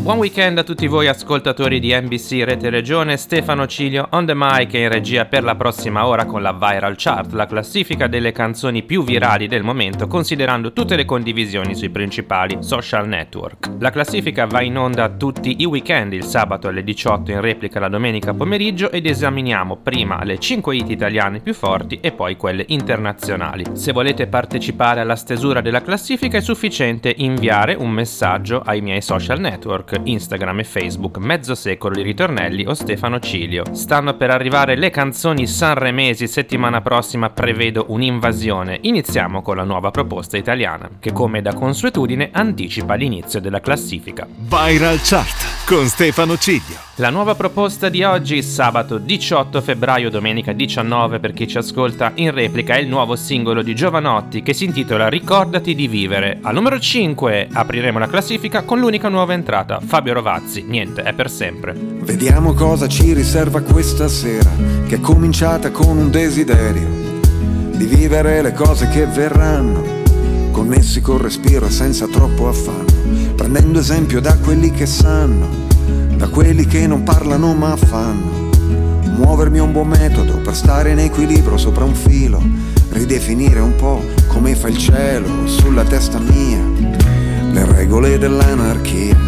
Buon weekend a tutti voi ascoltatori di NBC Rete Regione, Stefano Cilio on the mic e in regia per la prossima ora con la Viral Chart, la classifica delle canzoni più virali del momento considerando tutte le condivisioni sui principali social network. La classifica va in onda tutti i weekend, il sabato alle 18 in replica la domenica pomeriggio ed esaminiamo prima le 5 hit italiane più forti e poi quelle internazionali. Se volete partecipare alla stesura della classifica è sufficiente inviare un messaggio ai miei social network TikTok, Instagram e Facebook, mezzo secolo di ritornelli o Stefano Cilio. Stanno per arrivare le canzoni sanremesi, settimana prossima prevedo un'invasione. Iniziamo con la nuova proposta italiana, che come da consuetudine anticipa l'inizio della classifica. Viral Chart con Stefano Ciglio. La nuova proposta di oggi, sabato 18 febbraio, domenica 19 per chi ci ascolta in replica, è il nuovo singolo di Giovanotti che si intitola Ricordati di vivere. Al numero 5 apriremo la classifica con l'unica nuova entrata, Fabio Rovazzi, niente, è per sempre. Vediamo cosa ci riserva questa sera, che è cominciata con un desiderio di vivere le cose che verranno, connessi col respiro e senza troppo affanno, prendendo esempio da quelli che sanno da quelli che non parlano ma fanno. Muovermi è un buon metodo per stare in equilibrio sopra un filo, ridefinire un po' come fa il cielo sulla testa mia, le regole dell'anarchia.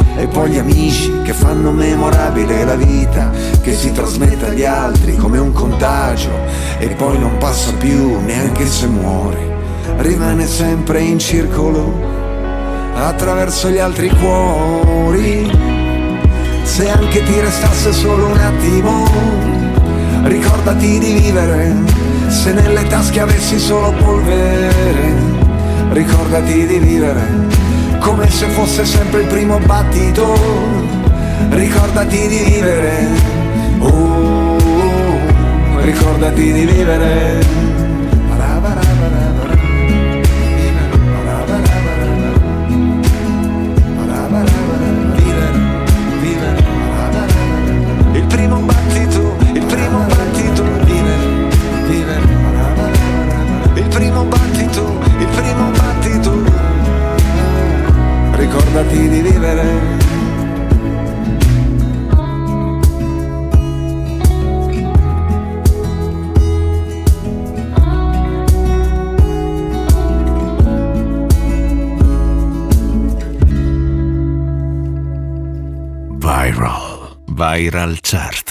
e poi gli amici che fanno memorabile la vita che si trasmette agli altri come un contagio. E poi non passa più neanche se muore, rimane sempre in circolo attraverso gli altri cuori. Se anche ti restasse solo un attimo, ricordati di vivere, se nelle tasche avessi solo polvere, ricordati di vivere come se fosse sempre il primo battito. Ricordati di vivere, oh, ricordati di vivere. ricordati di vivere. Viral, viral chart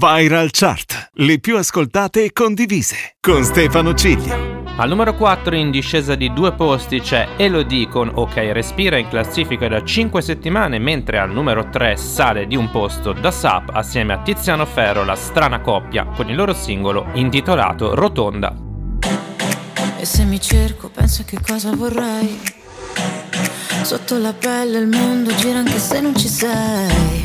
Viral Chart, le più ascoltate e condivise, con Stefano Ciglio. Al numero 4 in discesa di due posti c'è Elodie con Ok Respira in classifica da 5 settimane, mentre al numero 3 sale di un posto da Sap assieme a Tiziano Ferro, la strana coppia, con il loro singolo intitolato Rotonda. E se mi cerco, penso che cosa vorrei. Sotto la pelle il mondo gira anche se non ci sei.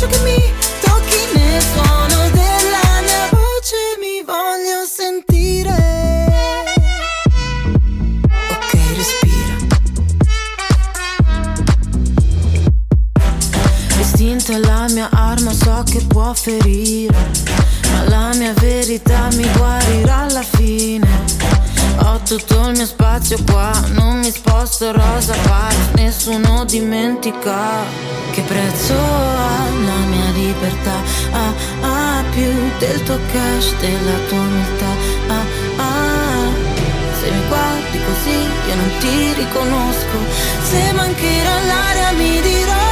lascio che mi tocchi nel suono della mia voce mi voglio sentire. Ok respira. L'istinto è la mia arma so che può ferire ma la mia verità mi guarirà alla fine. Ho tutto il mio spazio qua, sposto rosa pari, nessuno dimentica che prezzo ha la mia libertà. Ah, ah, più del tuo cash, della tua umiltà. Ah, ah, se mi guardi così io non ti riconosco, se mancherà l'aria mi dirò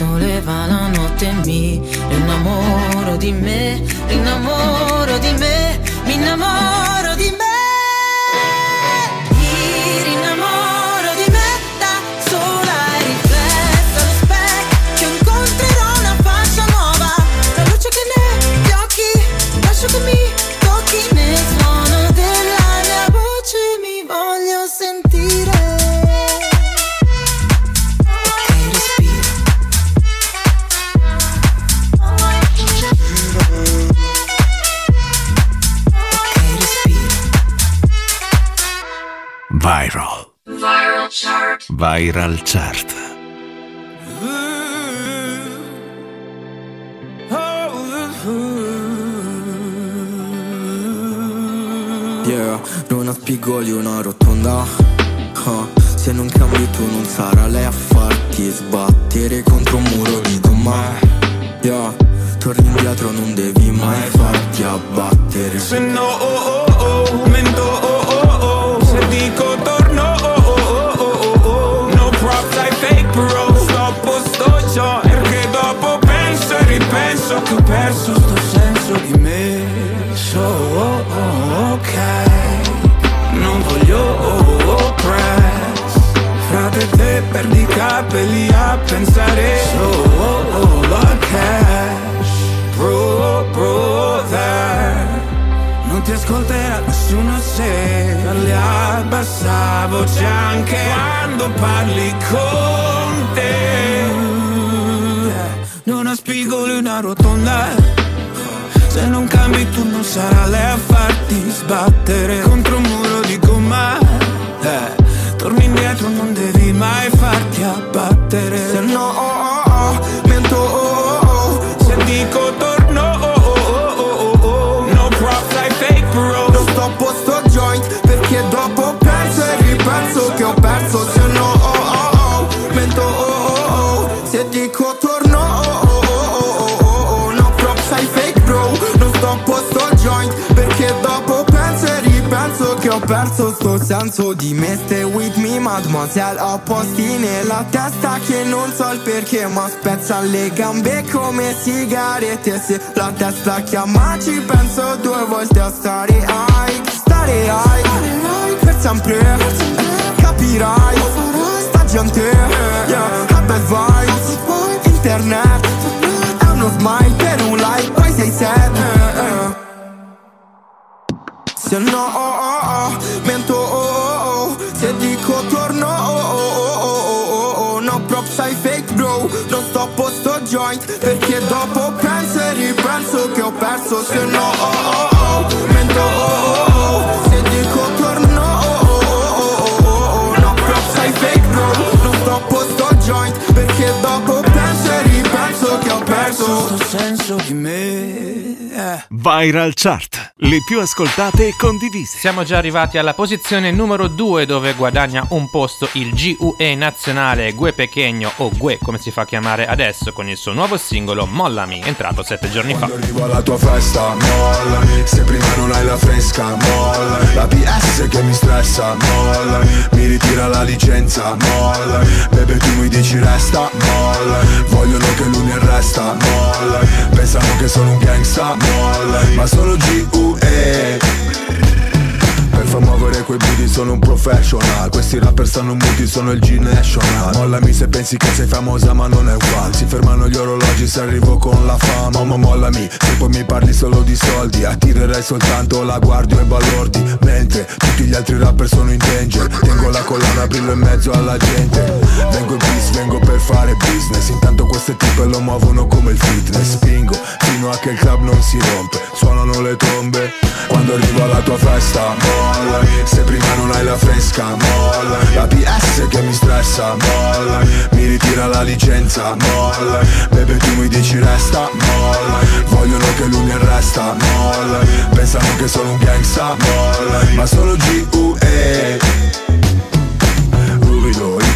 pioveva la notte mi innamoro di me, innamoro di me, mi innamoro Viral Chart. Yeah, non spigoli una rotonda. Uh, Se non cambi tu non sarà lei a farti sbattere contro un muro di domani. Yeah, torni indietro non devi mai farti abbattere. Se no, oh oh oh, mento perdi i capelli a pensare. So oh, la cash Bro, brother Non ti ascolterà nessuno se Parli a bassa voce anche quando parli con te. Una spigolo e una rotonda. Se non cambi tu non sarà lei a farti sbattere Contro un muro di gomma. Eh, Torni indietro non devi mai farti abbattere. Se no oh oh oh, mento oh perso sto senso di me. Stay with me mademoiselle Ho posti nella testa che non so il perché Ma spezza le gambe come sigarette. Se la testa chiama ci penso due volte a stare high Stare high Per sempre Capirai Sta gente Yeah bad vibes. Internet È uno smile per un like Poi sei sad se no oh oh oh, mento oh oh oh Se dico torno oh oh oh oh oh oh No props ai fake bro, non sto posto joint Perché dopo penso e ripenso che ho perso Se no oh oh oh, mento oh oh oh Se dico torno oh oh oh oh oh No props ai fake bro, non sto posto joint Perché dopo penso e ripenso che ho perso Sto senso di me eh. Viral Chart, le più ascoltate e condivise. Siamo già arrivati alla posizione numero 2 dove guadagna un posto il GUE nazionale Gue Pechegno o Gue come si fa chiamare adesso con il suo nuovo singolo Mollami, entrato sette giorni Quando fa. arrivo alla tua festa, mollami, se prima non hai la fresca, mollami, la PS che mi stressa, mollami, mi ritira la licenza, mollami, bebe tu mi dici resta, mollami, vogliono che lui mi arresta, mollami, pensano che sono un gangsta, molla Ma sono G.U.E per far muovere quei booty sono un professional. Questi rapper stanno muti, sono il G-National. Mollami se pensi che sei famosa ma non è uguale. Si fermano gli orologi se arrivo con la fama. Ma mollami, se poi mi parli solo di soldi. Attirerai soltanto la guardia e balordi. Mentre tutti gli altri rapper sono in danger. Tengo la collana, brillo in mezzo alla gente Vengo in peace, vengo per fare business. Intanto queste tipe lo muovono come il fitness. Spingo fino a che il club non si rompe. Suonano le trombe Quando arrivo alla tua festa molla. Se prima non hai la fresca molla. La PS che mi stressa molla. Mi ritira la licenza molla. Bebe tu mi dici resta molla. Vogliono che lui mi arresta molla. Pensano che sono un gangsta molla. Ma sono G.U.E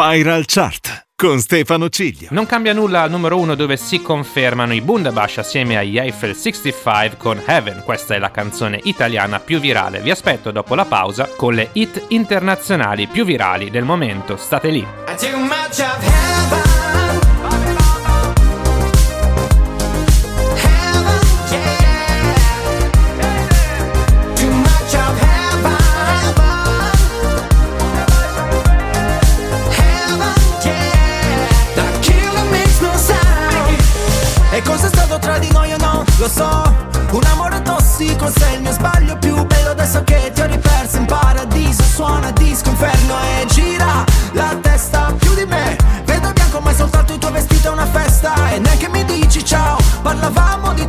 Viral Chart con Stefano Ciglio. Non cambia nulla al numero 1 dove si confermano i Bundabash assieme agli Eiffel 65 con Heaven. Questa è la canzone italiana più virale. Vi aspetto dopo la pausa con le hit internazionali più virali del momento. State lì. Lo so Un amore tossico sei il mio sbaglio più bello Adesso che ti ho riperso. In paradiso Suona disco inferno e gira la testa più di me. Vedo bianco ma è soltanto il tuo vestito è una festa. E neanche mi dici ciao Parlavamo di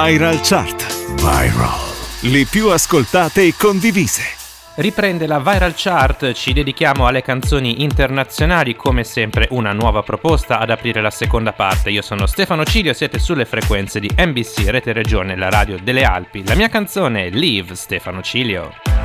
Viral Chart. Viral. Le più ascoltate e condivise. Riprende la Viral Chart, ci dedichiamo alle canzoni internazionali, come sempre una nuova proposta ad aprire la seconda parte. Io sono Stefano Cilio, siete sulle frequenze di NBC, Rete Regione, la radio delle Alpi. La mia canzone è Live Stefano Cilio.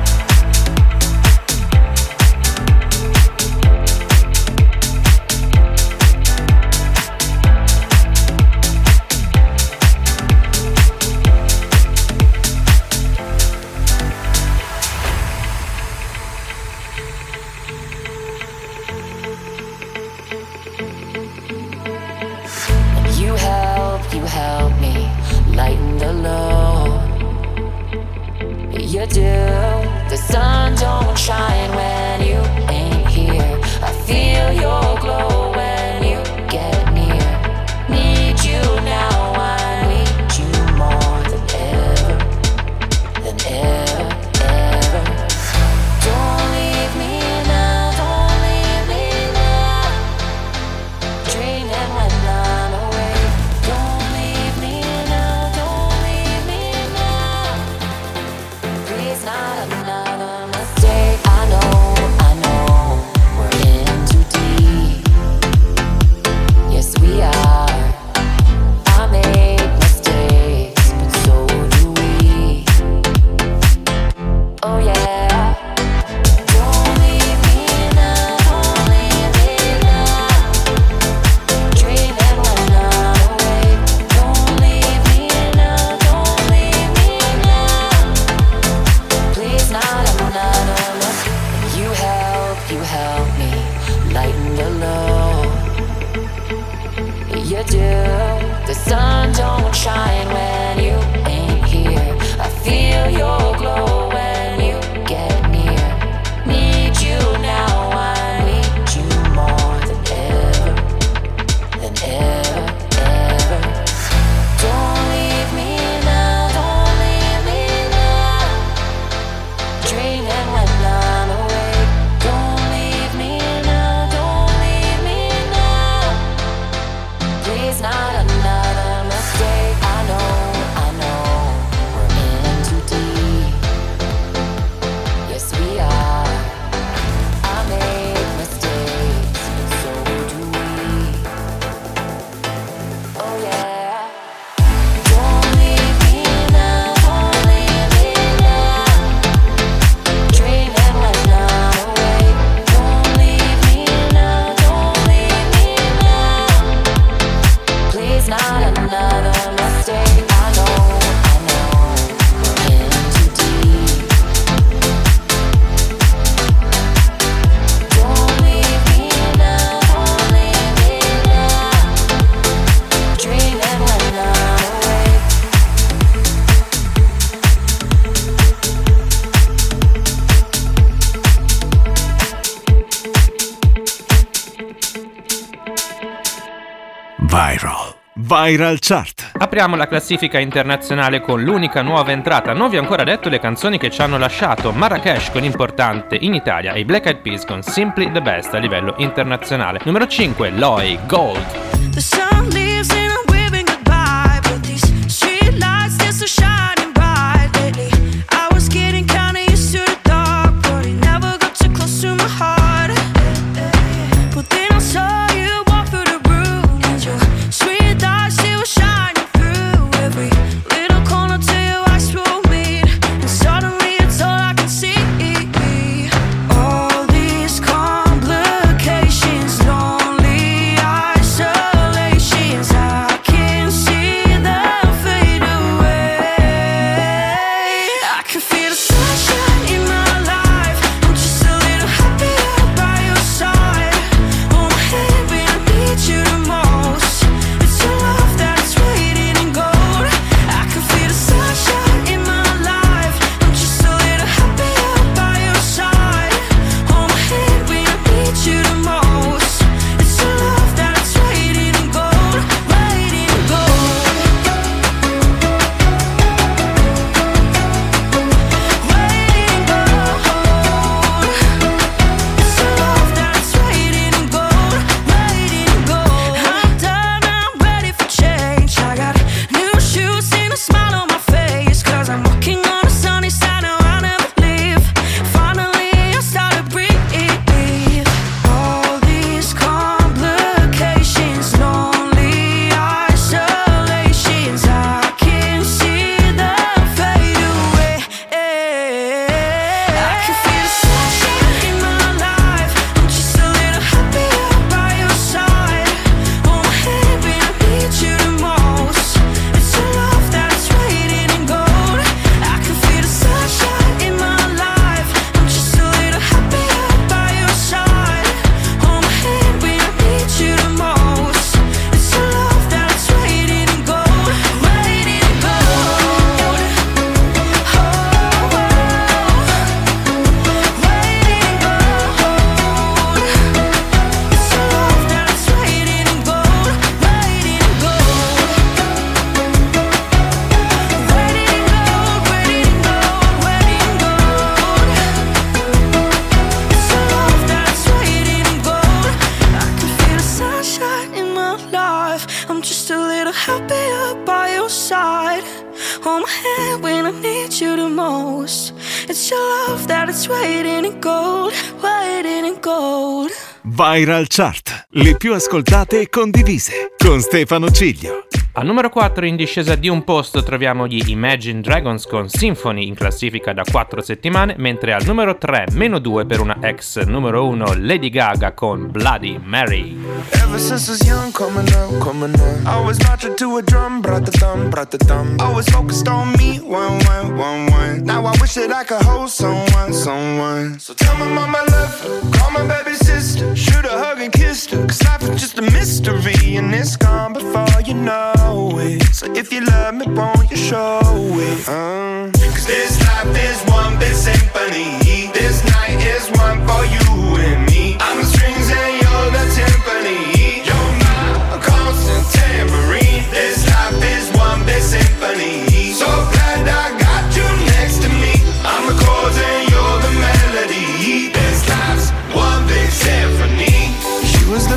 Viral Chart. Apriamo la classifica internazionale con l'unica nuova entrata. Non vi ho ancora detto le canzoni che ci hanno lasciato. Marrakesh con Importante in Italia e i Black Eyed Peas con Simply the Best a livello internazionale. Numero 5, Loi Gold. It's your love that is waiting in gold, waiting in gold. Viral Chart, le più ascoltate e condivise, con Stefano Ciglio. Al numero 4 in discesa di un posto troviamo gli Imagine Dragons con Symphony in classifica da 4 settimane, mentre al numero 3, meno 2 per una ex numero 1 Lady Gaga con Bloody Mary. Ever since I was young, coming up, coming up. Always marching to a drum, brought the thumb, brought the thumb. Always focused on me, one, one, one, one. Now I wish that I could hold someone, someone. So tell my mama I love call my baby sister. Shoot a hug and kiss her, cause life is just a mystery. And it's gone before you know it. So if you love me, won't you show it? Uh. Cause this life is one big symphony. This night is one for you and me. I'm the strings and you're the timpani.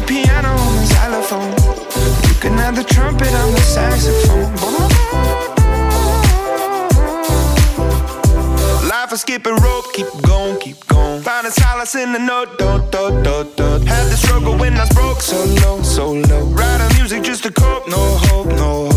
Piano on the xylophone. You can have the trumpet on the saxophone. Life is skipping rope, keep going, keep going. Finding solace in the note, do, do, do, do. Had the struggle when I was broke, so low, so low. Writing music just to cope, no hope, no hope.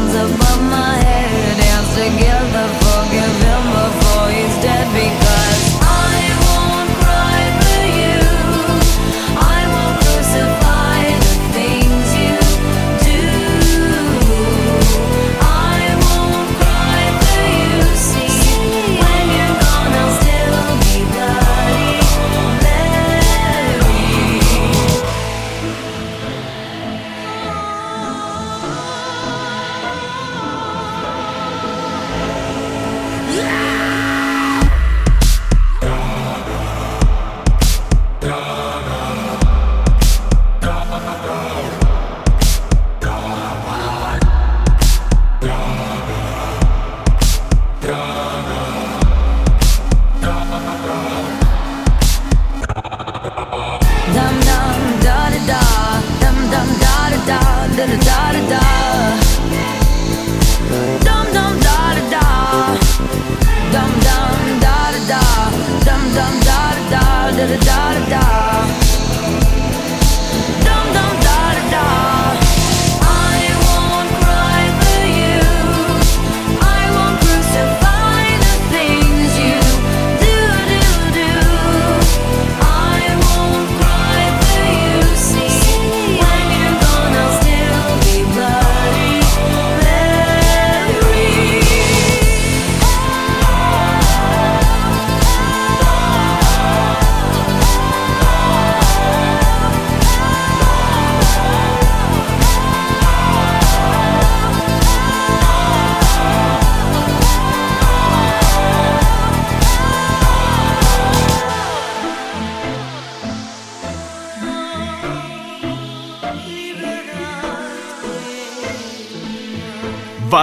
hands above my head.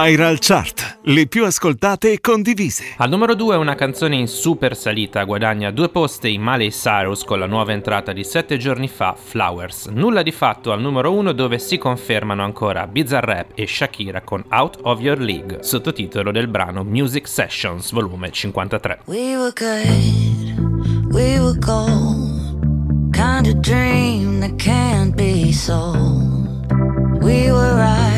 Viral Chart, le più ascoltate e condivise. Al numero 2 una canzone in super salita guadagna due poste in Miley Cyrus con la nuova entrata di 7 giorni fa, Flowers. Nulla di fatto al numero 1 dove si confermano ancora Bizarrap e Shakira con Out of Your League, sottotitolo del brano Music Sessions, volume 53. We were good, we were gold, kind of dream that can't be sold. We were right.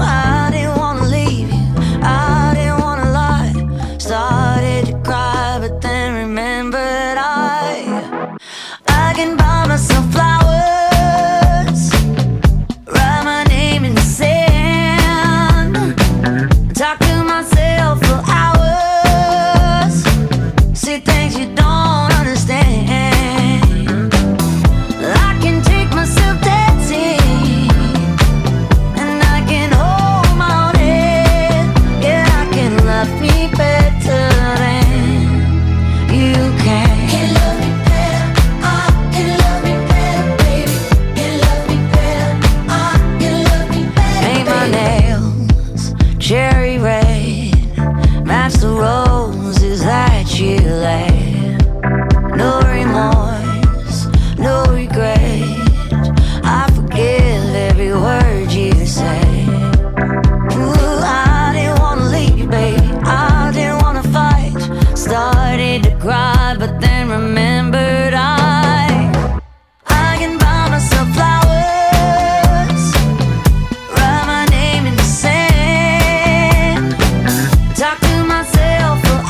myself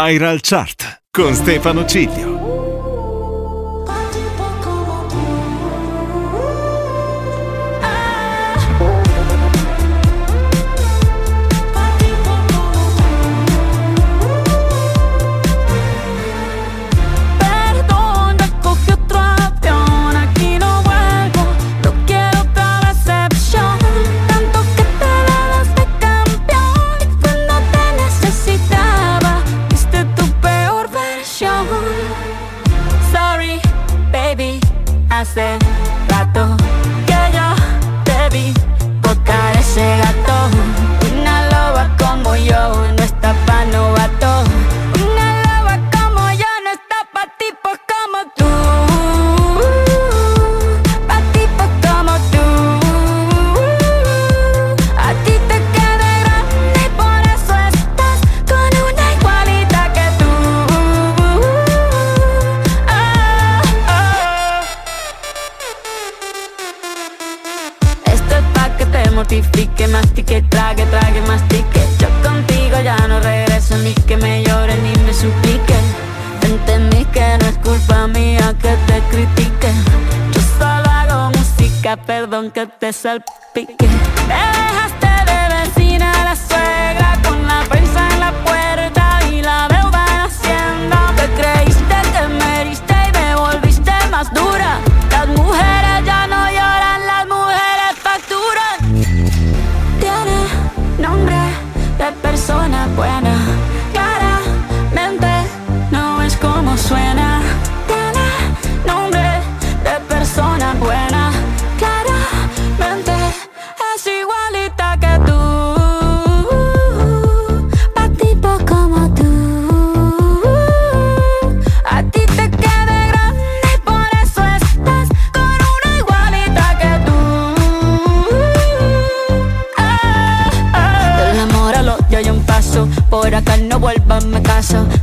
Spiral Chart con Stefano Ciglio. Que te mortifique, mastique, trague, trague, mastique. Yo contigo ya no regreso ni que me llore ni me suplique. Entendí que no es culpa mía que te critique. Yo solo hago música, perdón que te salpique. Dejaste de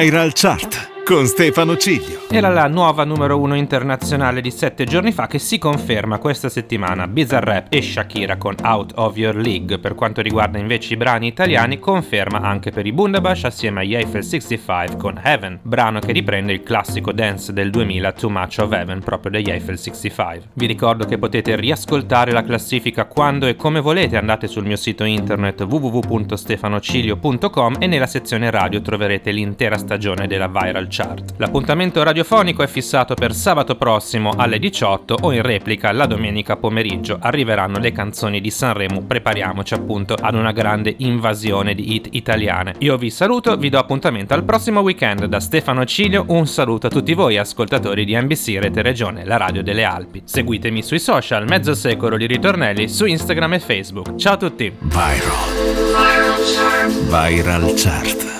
Viral Chart con Stefano Ciglio. Era la nuova numero uno internazionale di sette giorni fa che si conferma questa settimana. Bizarrap e Shakira con Out of Your League. Per quanto riguarda invece i brani italiani, conferma anche per i Bundabash assieme agli Eiffel 65 con Heaven, brano che riprende il classico dance del 2000 Too Much of Heaven proprio degli Eiffel 65. Vi ricordo che potete riascoltare la classifica quando e come volete, andate sul mio sito internet www.stefanocilio.com e nella sezione radio troverete l'intera stagione della Viral Chart. L'appuntamento radiofonico è fissato per sabato prossimo alle 18 o in replica la domenica pomeriggio. Arriveranno le canzoni di Sanremo, prepariamoci appunto ad una grande invasione di hit italiane. Io vi saluto, vi do appuntamento al prossimo weekend da Stefano Cilio, un saluto a tutti voi ascoltatori di NBC Rete Regione, la radio delle Alpi. Seguitemi sui social, mezzo secolo di ritornelli su Instagram e Facebook. Ciao a tutti! Viral Chart.